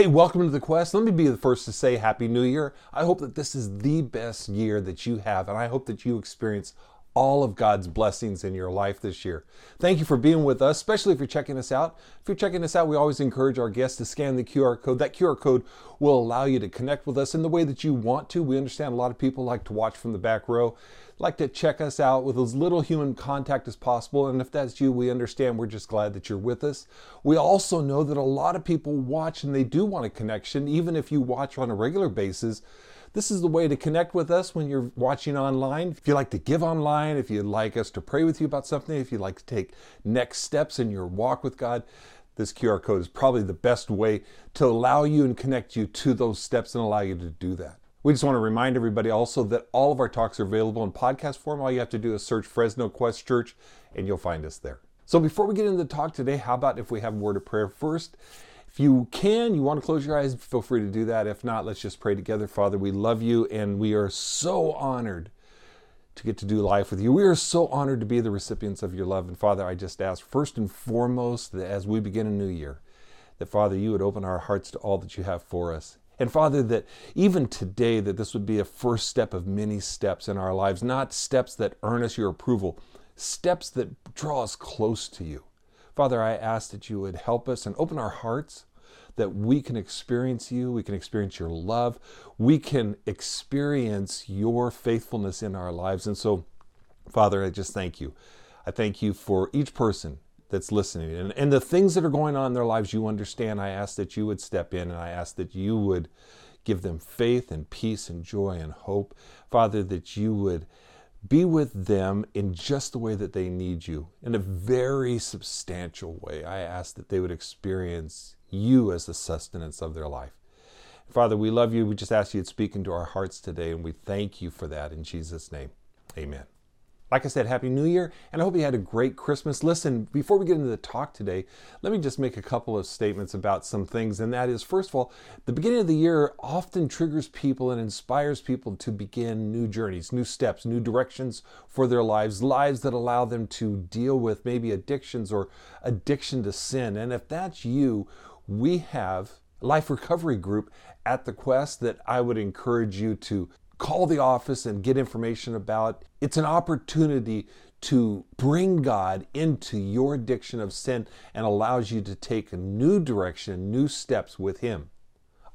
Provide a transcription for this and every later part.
Hey, welcome to the Quest. Let me be the first to say Happy New Year. I hope that this is the best year that you have, and I hope that you experience all of God's blessings in your life this year. Thank you for being with us, especially if you're checking us out. If you're checking us out, we always encourage our guests to scan the QR code. That QR code will allow you to connect with us in the way that you want to. We understand a lot of people like to watch from the back row, like to check us out with as little human contact as possible. And if that's you, we understand. We're just glad that you're with us. We also know that a lot of people watch and they do want a connection, even if you watch on a regular basis this is the way to connect with us when you're watching online. If you like to give online, if you'd like us to pray with you about something, if you'd like to take next steps in your walk with God, this QR code is probably the best way to allow you and connect you to those steps and allow you to do that. We just want to remind everybody also that all of our talks are available in podcast form. All you have to do is search Fresno Quest Church and you'll find us there. So before we get into the talk today, how about if we have a word of prayer first? If you can, you want to close your eyes, feel free to do that. If not, let's just pray together. Father, we love you and we are so honored to get to do life with you. We are so honored to be the recipients of your love. And Father, I just ask first and foremost that as we begin a new year, that Father, you would open our hearts to all that you have for us. And Father, that even today, that this would be a first step of many steps in our lives, not steps that earn us your approval, steps that draw us close to you. Father, I ask that you would help us and open our hearts that we can experience you, we can experience your love, we can experience your faithfulness in our lives. And so, Father, I just thank you. I thank you for each person that's listening and, and the things that are going on in their lives you understand. I ask that you would step in and I ask that you would give them faith and peace and joy and hope. Father, that you would be with them in just the way that they need you, in a very substantial way. I ask that they would experience you as the sustenance of their life. Father, we love you. We just ask you to speak into our hearts today, and we thank you for that in Jesus' name. Amen. Like I said, Happy New Year, and I hope you had a great Christmas. Listen, before we get into the talk today, let me just make a couple of statements about some things. And that is, first of all, the beginning of the year often triggers people and inspires people to begin new journeys, new steps, new directions for their lives, lives that allow them to deal with maybe addictions or addiction to sin. And if that's you, we have life recovery group at the quest that I would encourage you to call the office and get information about. It's an opportunity to bring God into your addiction of sin and allows you to take a new direction, new steps with Him.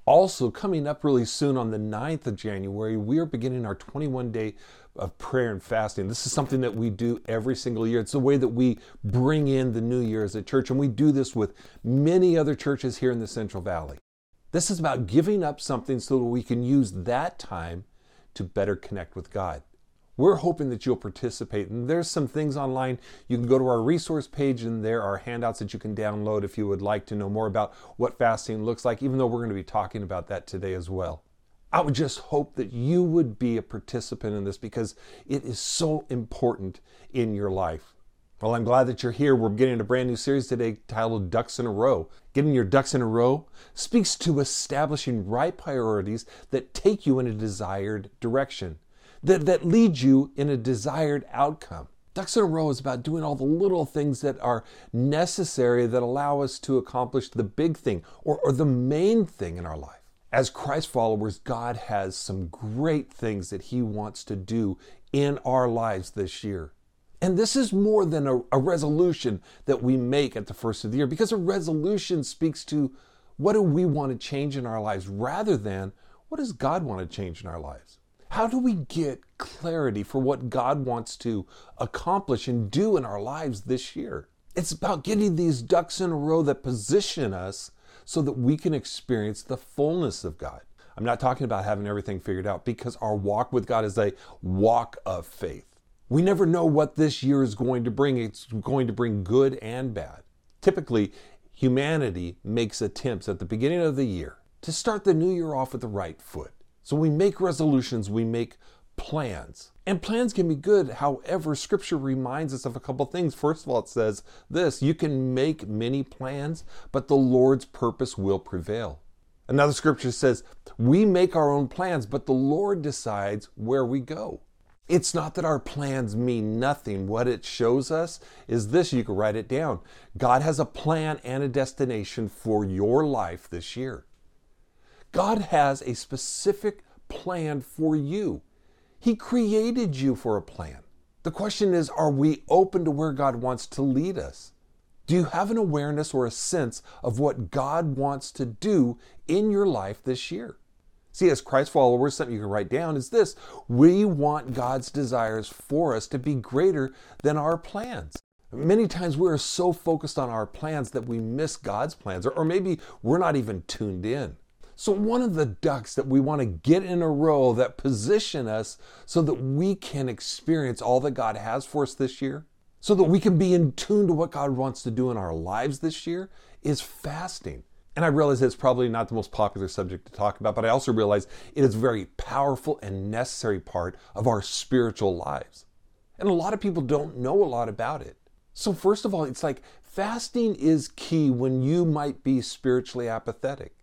Also, coming up really soon on the 9th of January, we are beginning our 21 day of prayer and fasting. This is something that we do every single year. It's the way that we bring in the new year as a church, and we do this with many other churches here in the Central Valley. This is about giving up something so that we can use that time to better connect with God. We're hoping that you'll participate. And there's some things online. You can go to our resource page, and there are handouts that you can download if you would like to know more about what fasting looks like, even though we're going to be talking about that today as well. I would just hope that you would be a participant in this because it is so important in your life. Well, I'm glad that you're here. We're beginning a brand new series today titled Ducks in a Row. Getting your ducks in a row speaks to establishing right priorities that take you in a desired direction, that, that lead you in a desired outcome. Ducks in a row is about doing all the little things that are necessary that allow us to accomplish the big thing or, or the main thing in our life. As Christ followers, God has some great things that He wants to do in our lives this year. And this is more than a, a, resolution that we make at the first of the year because a resolution speaks to what do we want to change in our lives rather than what does God want to change in our lives? How do we get clarity for what God wants to accomplish and do in our lives this year? It's about getting these ducks in a row that position us so that we can experience the fullness of God. I'm not talking about having everything figured out because our walk with God is a walk of faith. We never know what this year is going to bring. It's going to bring good and bad. Typically, humanity makes attempts at the beginning of the year to start the new year off with the right foot. So we make resolutions, we make plans. And plans can be good. However, scripture reminds us of a couple things. First of all, it says this you can make many plans, but the Lord's purpose will prevail. Another scripture says, we make our own plans, but the Lord decides where we go. It's not that our plans mean nothing. What it shows us is this you can write it down. God has a plan and a destination for your life this year. God has a specific plan for you. He created you for a plan. The question is are we open to where God wants to lead us? Do you have an awareness or a sense of what God wants to do in your life this year? See, as Christ followers, something you can write down is this we want God's desires for us to be greater than our plans. Many times we are so focused on our plans that we miss God's plans, or, maybe we're not even tuned in. So, one of the ducks that we want to get in a row that position us so that we can experience all that God has for us this year, so that we can be in tune to what God wants to do in our lives this year, is fasting. And I realize it's probably not the most popular subject to talk about, but I also realize it is a very powerful and necessary part of our spiritual lives. And a lot of people don't know a lot about it. So, first of all, it's like fasting is key when you might be spiritually apathetic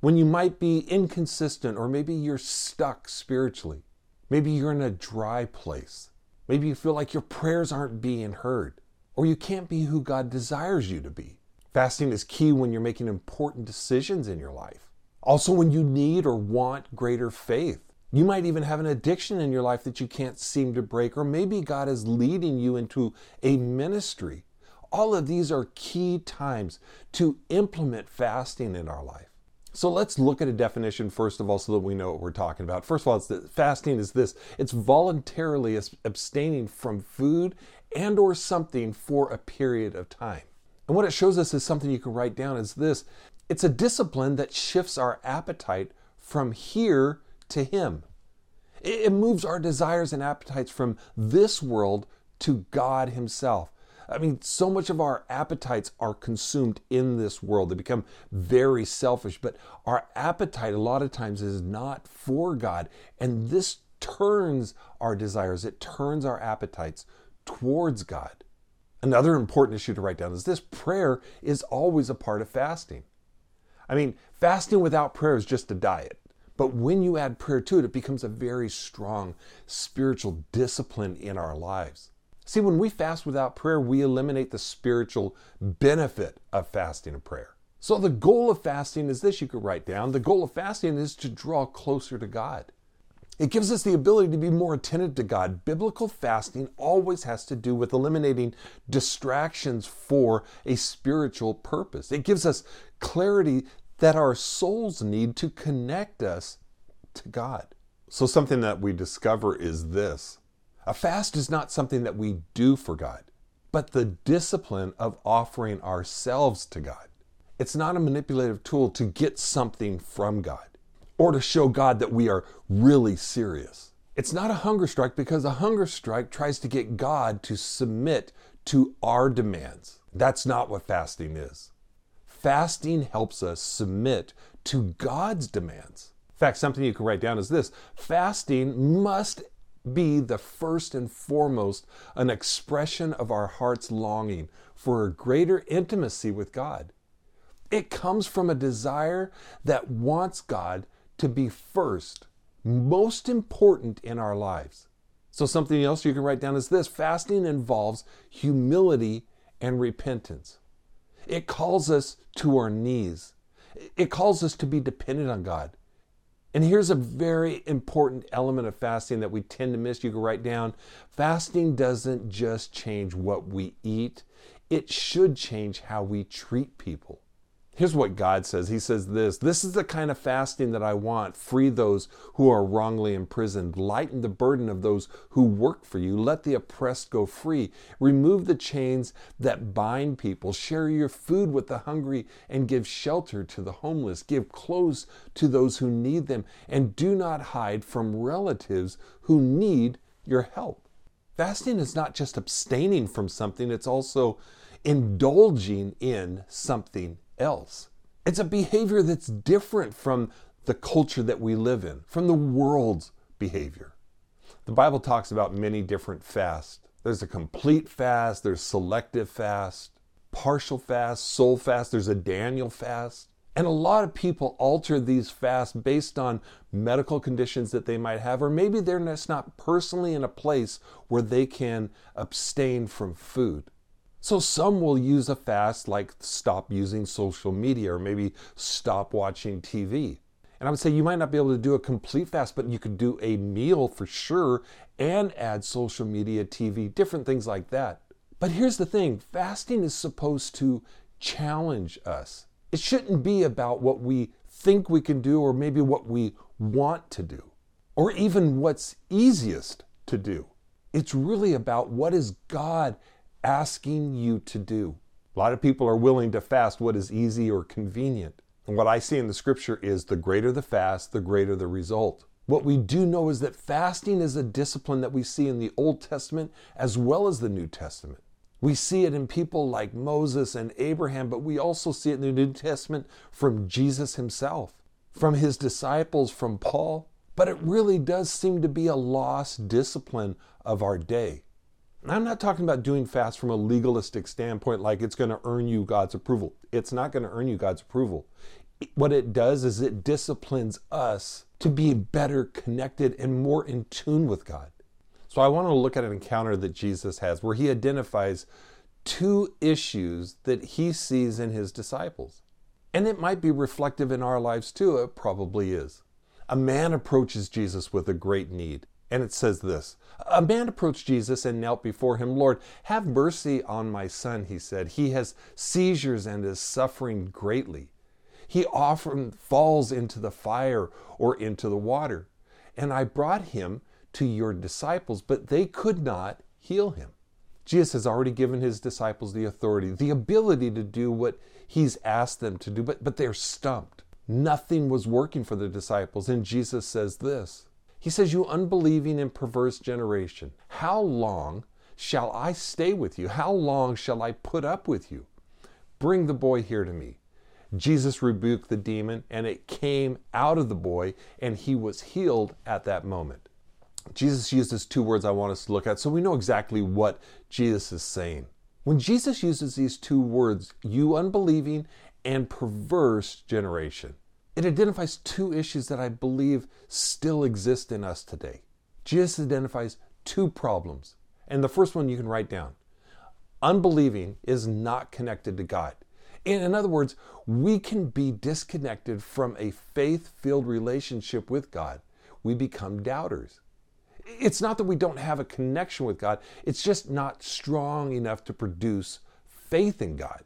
when you might be inconsistent or maybe you're stuck spiritually. Maybe you're in a dry place. Maybe you feel like your prayers aren't being heard or you can't be who God desires you to be. Fasting is key when you're making important decisions in your life. Also, when you need or want greater faith. You might even have an addiction in your life that you can't seem to break, or maybe God is leading you into a ministry. All of these are key times to implement fasting in our life. So let's look at a definition first of all so that we know what we're talking about. First of all, it's the, fasting is this. It's voluntarily abstaining from food and or something for a period of time. And what it shows us is something you can write down is this. It's a discipline that shifts our appetite from here to him. It moves our desires and appetites from this world to God himself. I mean, so much of our appetites are consumed in this world. They become very selfish, but our appetite a lot of times is not for God. And this turns our desires, it turns our appetites towards God. Another important issue to write down is this prayer is always a part of fasting. I mean, fasting without prayer is just a diet. But when you add prayer to it, it becomes a very strong spiritual discipline in our lives. See, when we fast without prayer, we eliminate the spiritual benefit of fasting and prayer. So, the goal of fasting is this you could write down. The goal of fasting is to draw closer to God. It gives us the ability to be more attentive to God. Biblical fasting always has to do with eliminating distractions for a spiritual purpose. It gives us clarity that our souls need to connect us to God. So, something that we discover is this a fast is not something that we do for God, but the discipline of offering ourselves to God. It's not a manipulative tool to get something from God or to show God that we are really serious. It's not a hunger strike because a hunger strike tries to get God to submit to our demands. That's not what fasting is. Fasting helps us submit to God's demands. In fact, something you can write down is this fasting must be the first and foremost an expression of our heart's longing for a greater intimacy with God. It comes from a desire that wants God to be first, most important in our lives. So, something else you can write down is this fasting involves humility and repentance. It calls us to our knees, it calls us to be dependent on God. And here's a very important element of fasting that we tend to miss. You can write down fasting doesn't just change what we eat, it should change how we treat people. Here's what God says He says this This is the kind of fasting that I want. Free those who are wrongly imprisoned. Lighten the burden of those who work for you. Let the oppressed go free. Remove the chains that bind people. Share your food with the hungry and give shelter to the homeless. Give clothes to those who need them. And do not hide from relatives who need your help. Fasting is not just abstaining from something, it's also indulging in something else. It's a behavior that's different from the culture that we live in, from the world's behavior. The Bible talks about many different fasts. There's a complete fast, there's selective fast, partial fast, soul fast, there's a Daniel fast. And a lot of people alter these fasts based on medical conditions that they might have, or maybe they're just not personally in a place where they can abstain from food. So some will use a fast like stop using social media or maybe stop watching TV. And I would say you might not be able to do a complete fast, but you could do a meal for sure and add social media, TV, different things like that. But here's the thing fasting is supposed to challenge us. It shouldn't be about what we think we can do or maybe what we want to do or even what's easiest to do. It's really about what is God asking you to do. A lot of people are willing to fast what is easy or convenient. And what I see in the scripture is the greater the fast, the greater the result. What we do know is that fasting is a discipline that we see in the Old Testament as well as the New Testament. We see it in people like Moses and Abraham, but we also see it in the New Testament from Jesus himself, from his disciples, from Paul. But it really does seem to be a lost discipline of our day. I'm not talking about doing fast from a legalistic standpoint, like it's going to earn you God's approval. It's not going to earn you God's approval. What it does is it disciplines us to be better connected and more in tune with God. So I want to look at an encounter that Jesus has where he identifies two issues that he sees in his disciples. And it might be reflective in our lives too. It probably is. A man approaches Jesus with a great need. And it says this A man approached Jesus and knelt before him. Lord, have mercy on my son, he said. He has seizures and is suffering greatly. He often falls into the fire or into the water. And I brought him to your disciples, but they could not heal him. Jesus has already given his disciples the authority, the ability to do what he's asked them to do, but, but they're stumped. Nothing was working for the disciples. And Jesus says this He says, You unbelieving and perverse generation, how long shall I stay with you? How long shall I put up with you? Bring the boy here to me. Jesus rebuked the demon, and it came out of the boy, and he was healed at that moment. Jesus uses two words I want us to look at so we know exactly what Jesus is saying. When Jesus uses these two words, you unbelieving and perverse generation, it identifies two issues that I believe still exist in us today. Jesus identifies two problems. And the first one you can write down unbelieving is not connected to God. In other words, we can be disconnected from a faith filled relationship with God. We become doubters. It's not that we don't have a connection with God, it's just not strong enough to produce faith in God.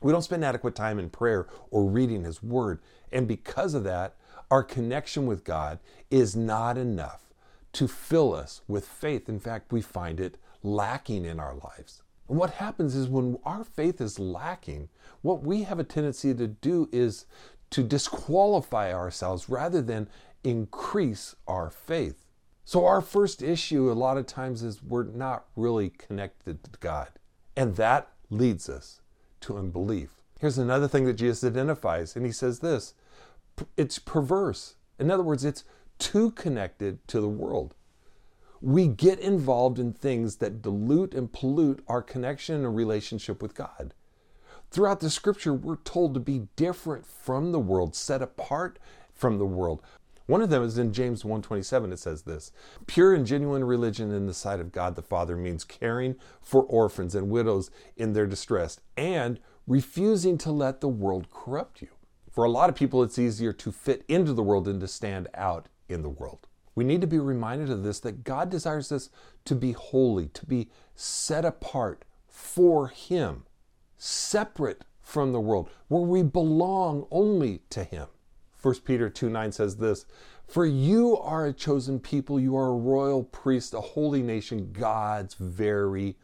We don't spend adequate time in prayer or reading His Word. And because of that, our connection with God is not enough to fill us with faith. In fact, we find it lacking in our lives. And what happens is when our faith is lacking, what we have a tendency to do is to disqualify ourselves rather than increase our faith. So, our first issue a lot of times is we're not really connected to God. And that leads us to unbelief. Here's another thing that Jesus identifies, and he says this it's perverse. In other words, it's too connected to the world we get involved in things that dilute and pollute our connection and relationship with God. Throughout the scripture, we're told to be different from the world, set apart from the world. One of them is in James 1:27 it says this, pure and genuine religion in the sight of God the Father means caring for orphans and widows in their distress and refusing to let the world corrupt you. For a lot of people it's easier to fit into the world than to stand out in the world. We need to be reminded of this that God desires us to be holy, to be set apart for Him, separate from the world, where we belong only to Him. 1 Peter 2 9 says this For you are a chosen people, you are a royal priest, a holy nation, God's very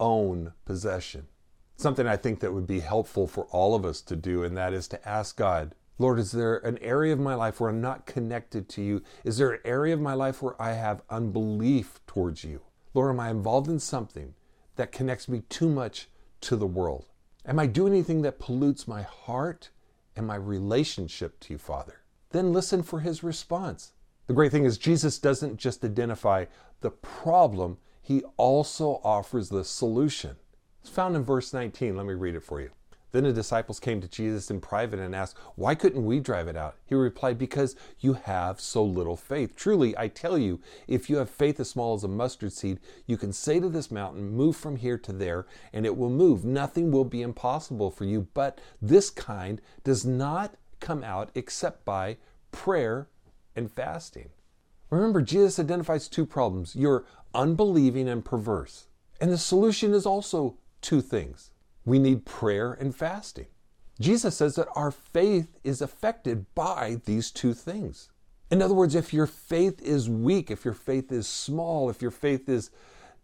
own possession. Something I think that would be helpful for all of us to do, and that is to ask God Lord, is there an area of my life where I'm not connected to you? Is there an area of my life where I have unbelief towards you? Lord, am I involved in something that connects me too much to the world? Am I doing anything that pollutes my heart and my relationship to you, Father? Then listen for his response. The great thing is, Jesus doesn't just identify the problem, he also offers the solution. It's found in verse 19. Let me read it for you. Then the disciples came to Jesus in private and asked, Why couldn't we drive it out? He replied, Because you have so little faith. Truly, I tell you, if you have faith as small as a mustard seed, you can say to this mountain, Move from here to there, and it will move. Nothing will be impossible for you. But this kind does not come out except by prayer and fasting. Remember, Jesus identifies two problems you're unbelieving and perverse. And the solution is also two things we need prayer and fasting. Jesus says that our faith is affected by these two things. In other words, if your faith is weak, if your faith is small, if your faith is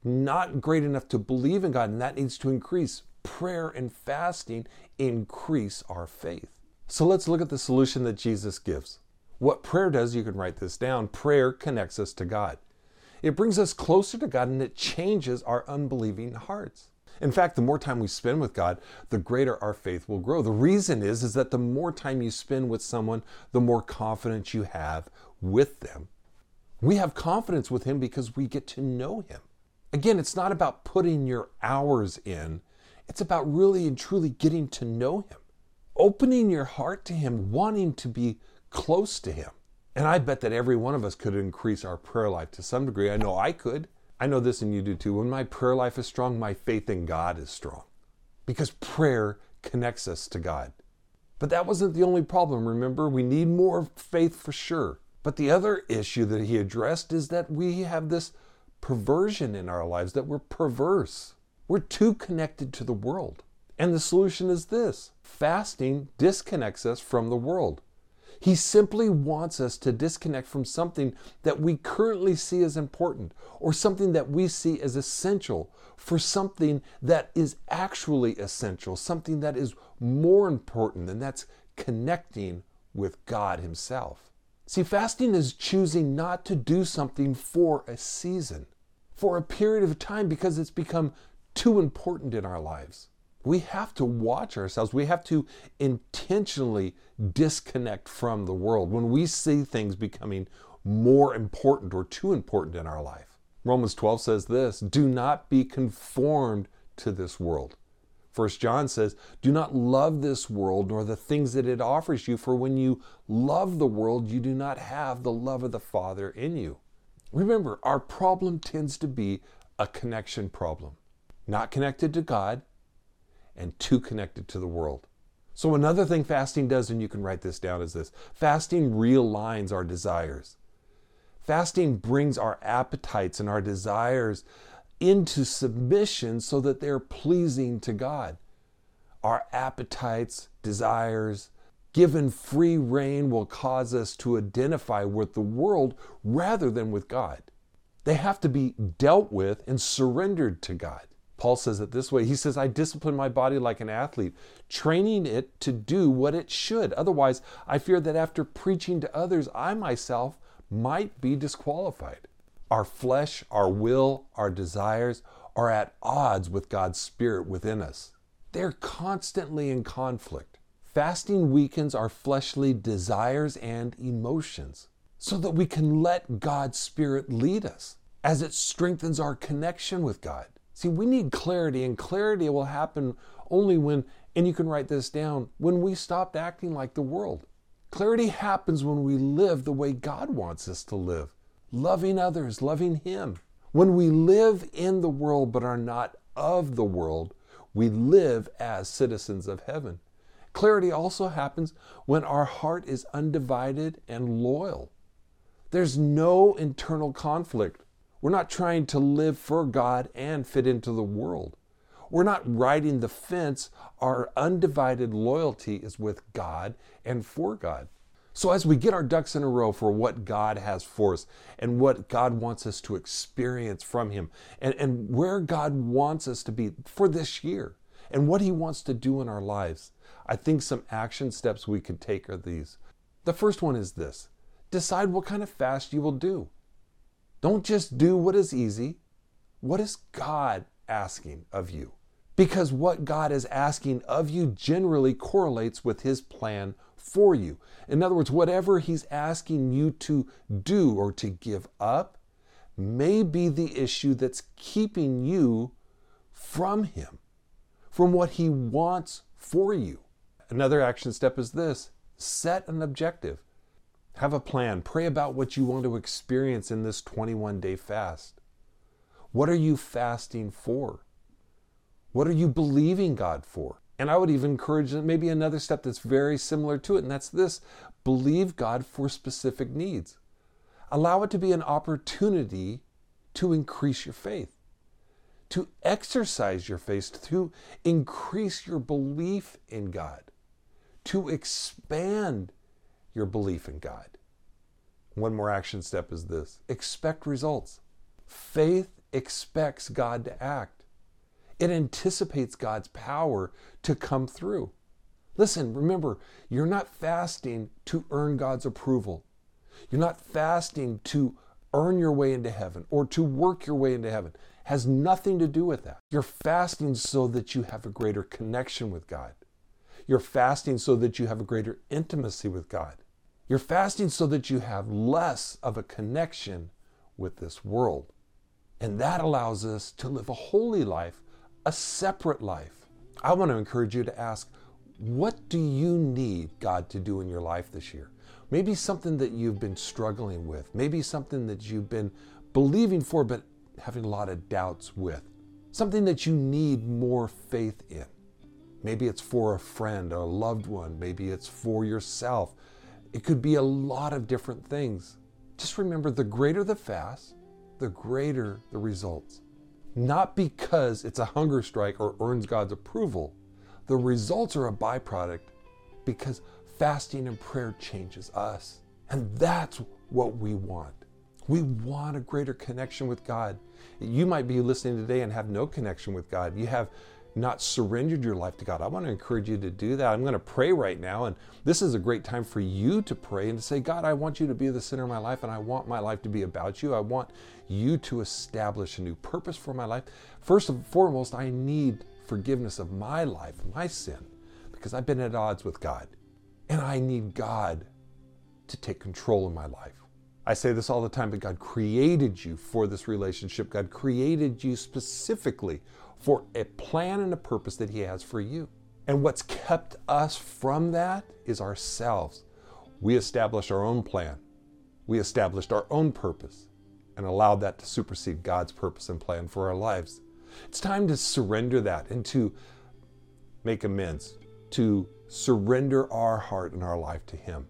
not great enough to believe in God and that needs to increase, prayer and fasting increase our faith. So let's look at the solution that Jesus gives. What prayer does, you can write this down prayer connects us to God. It brings us closer to God and it changes our unbelieving hearts. In fact, the more time we spend with God, the greater our faith will grow. The reason is is that the more time you spend with someone, the more confidence you have with them. We have confidence with him because we get to know him. Again, it's not about putting your hours in. It's about really and truly getting to know him. Opening your heart to him, wanting to be close to him. And I bet that every one of us could increase our prayer life to some degree. I know I could. I know this and you do too. When my prayer life is strong, my faith in God is strong because prayer connects us to God. But that wasn't the only problem. Remember, we need more faith for sure. But the other issue that he addressed is that we have this perversion in our lives, that we're perverse. We're too connected to the world. And the solution is this fasting disconnects us from the world. He simply wants us to disconnect from something that we currently see as important or something that we see as essential for something that is actually essential, something that is more important, and that's connecting with God Himself. See, fasting is choosing not to do something for a season, for a period of time, because it's become too important in our lives we have to watch ourselves. We have to intentionally disconnect from the world when we see things becoming more important or too important in our life. Romans 12 says this do not be conformed to this world. First John says, Do not love this world nor the things that it offers you, for when you love the world, you do not have the love of the Father in you. Remember, our problem tends to be a connection problem. Not connected to God, and too connected to the world. So, another thing fasting does, and you can write this down, is this fasting realigns our desires. Fasting brings our appetites and our desires into submission so that they're pleasing to God. Our appetites, desires, given free reign will cause us to identify with the world rather than with God. They have to be dealt with and surrendered to God. Paul says it this way He says, I discipline my body like an athlete, training it to do what it should. Otherwise, I fear that after preaching to others, I myself might be disqualified. Our flesh, our will, our desires are at odds with God's Spirit within us. They're constantly in conflict. Fasting weakens our fleshly desires and emotions so that we can let God's Spirit lead us as it strengthens our connection with God. See, we need clarity, and clarity will happen only when, and you can write this down, when we stopped acting like the world. Clarity happens when we live the way God wants us to live, loving others, loving Him. When we live in the world but are not of the world, we live as citizens of heaven. Clarity also happens when our heart is undivided and loyal. There's no internal conflict we're not trying to live for God and fit into the world. We're not riding the fence. Our undivided loyalty is with God and for God. So, as we get our ducks in a row for what God has for us and what God wants us to experience from Him and, and where God wants us to be for this year and what He wants to do in our lives, I think some action steps we could take are these. The first one is this decide what kind of fast you will do. Don't just do what is easy. What is God asking of you? Because what God is asking of you generally correlates with His plan for you. In other words, whatever He's asking you to do or to give up may be the issue that's keeping you from Him, from what He wants for you. Another action step is this set an objective. Have a plan. Pray about what you want to experience in this 21 day fast. What are you fasting for? What are you believing God for? And I would even encourage maybe another step that's very similar to it, and that's this believe God for specific needs. Allow it to be an opportunity to increase your faith, to exercise your faith, to increase your belief in God, to expand your belief in God. One more action step is this expect results. Faith expects God to act, it anticipates God's power to come through. Listen, remember, you're not fasting to earn God's approval. You're not fasting to earn your way into heaven or to work your way into heaven. It has nothing to do with that. You're fasting so that you have a greater connection with God. You're fasting so that you have a greater intimacy with God. You're fasting so that you have less of a connection with this world. And that allows us to live a holy life, a separate life. I want to encourage you to ask, what do you need God to do in your life this year? Maybe something that you've been struggling with, maybe something that you've been believing for but having a lot of doubts with, something that you need more faith in. Maybe it's for a friend, a loved one, maybe it's for yourself, it could be a lot of different things. Just remember the greater the fast, the greater the results. Not because it's a hunger strike or earns God's approval. The results are a byproduct because fasting and prayer changes us. And that's what we want. We want a greater connection with God. You might be listening today and have no connection with God. You have not surrendered your life to God, I want to encourage you to do that. I'm going to pray right now, and this is a great time for you to pray and to say, God, I want you to be the center of my life, and I want my life to be about you. I want you to establish a new purpose for my life. First and foremost, I need forgiveness of my life, my sin, because I've been at odds with God, and I need God to take control of my life. I say this all the time, but God created you for this relationship. God created you specifically for a plan and a purpose that He has for you. And what's kept us from that is ourselves. We established our own plan, we established our own purpose, and allowed that to supersede God's purpose and plan for our lives. It's time to surrender that and to make amends, to surrender our heart and our life to Him.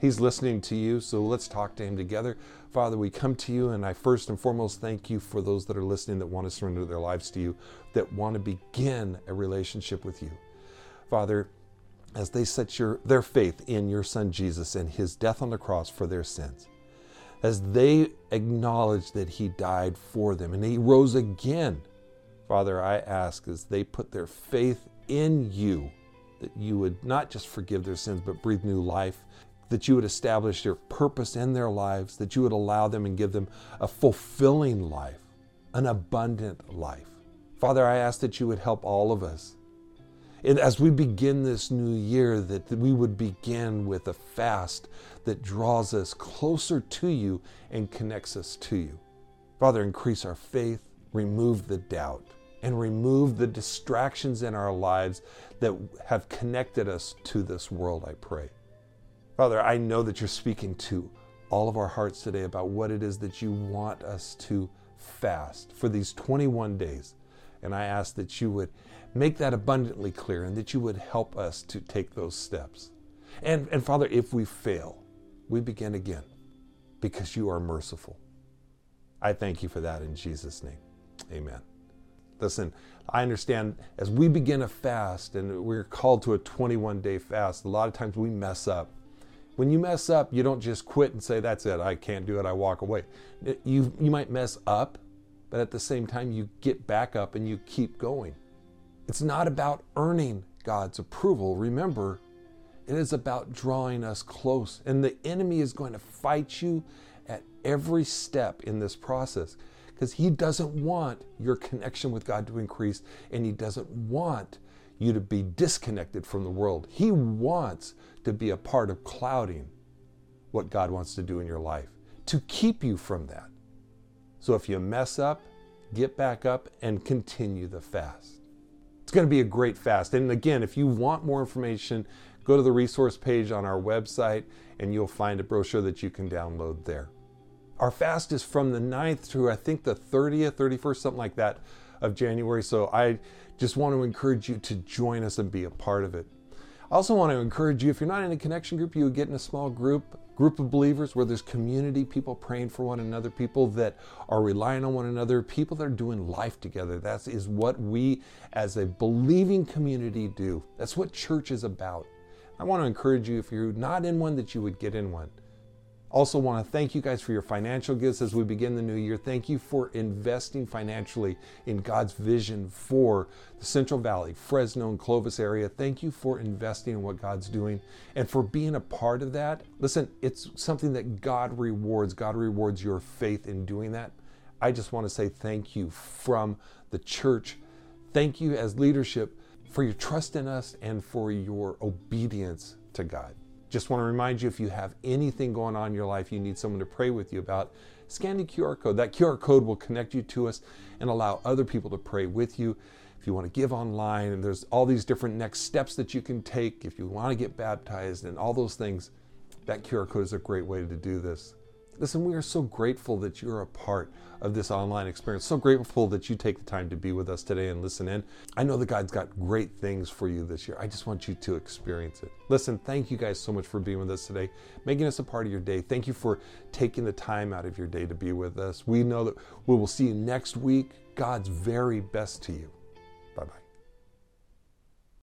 He's listening to you, so let's talk to Him together. Father, we come to you, and I first and foremost thank you for those that are listening that want to surrender their lives to you, that want to begin a relationship with you. Father, as they set your, their faith in your Son Jesus and His death on the cross for their sins, as they acknowledge that He died for them and He rose again, Father, I ask as they put their faith in you, that you would not just forgive their sins, but breathe new life that you would establish your purpose in their lives, that you would allow them and give them a fulfilling life, an abundant life. Father, I ask that you would help all of us. And as we begin this new year, that we would begin with a fast that draws us closer to you and connects us to you. Father, increase our faith, remove the doubt, and remove the distractions in our lives that have connected us to this world, I pray. Father, I know that you're speaking to all of our hearts today about what it is that you want us to fast for these 21 days. And I ask that you would make that abundantly clear and that you would help us to take those steps. And, and Father, if we fail, we begin again because you are merciful. I thank you for that in Jesus' name. Amen. Listen, I understand as we begin a fast and we're called to a 21 day fast, a lot of times we mess up. When you mess up, you don't just quit and say, That's it, I can't do it, I walk away. You, you might mess up, but at the same time, you get back up and you keep going. It's not about earning God's approval. Remember, it is about drawing us close. And the enemy is going to fight you at every step in this process because he doesn't want your connection with God to increase and he doesn't want you to be disconnected from the world. He wants to be a part of clouding what God wants to do in your life, to keep you from that. So if you mess up, get back up and continue the fast. It's going to be a great fast. And again, if you want more information, go to the resource page on our website and you'll find a brochure that you can download there. Our fast is from the 9th through I think the 30th, 31st, something like that of January. So I just want to encourage you to join us and be a part of it. I also want to encourage you, if you're not in a connection group, you would get in a small group, group of believers where there's community, people praying for one another, people that are relying on one another, people that are doing life together. That is what we as a believing community do. That's what church is about. I want to encourage you, if you're not in one, that you would get in one. Also, want to thank you guys for your financial gifts as we begin the new year. Thank you for investing financially in God's vision for the Central Valley, Fresno, and Clovis area. Thank you for investing in what God's doing and for being a part of that. Listen, it's something that God rewards. God rewards your faith in doing that. I just want to say thank you from the church. Thank you as leadership for your trust in us and for your obedience to God. Just want to remind you if you have anything going on in your life you need someone to pray with you about, scan the QR code. That QR code will connect you to us and allow other people to pray with you. If you want to give online, and there's all these different next steps that you can take, if you want to get baptized and all those things, that QR code is a great way to do this. Listen, we are so grateful that you're a part of this online experience. So grateful that you take the time to be with us today and listen in. I know that God's got great things for you this year. I just want you to experience it. Listen, thank you guys so much for being with us today, making us a part of your day. Thank you for taking the time out of your day to be with us. We know that we will see you next week. God's very best to you.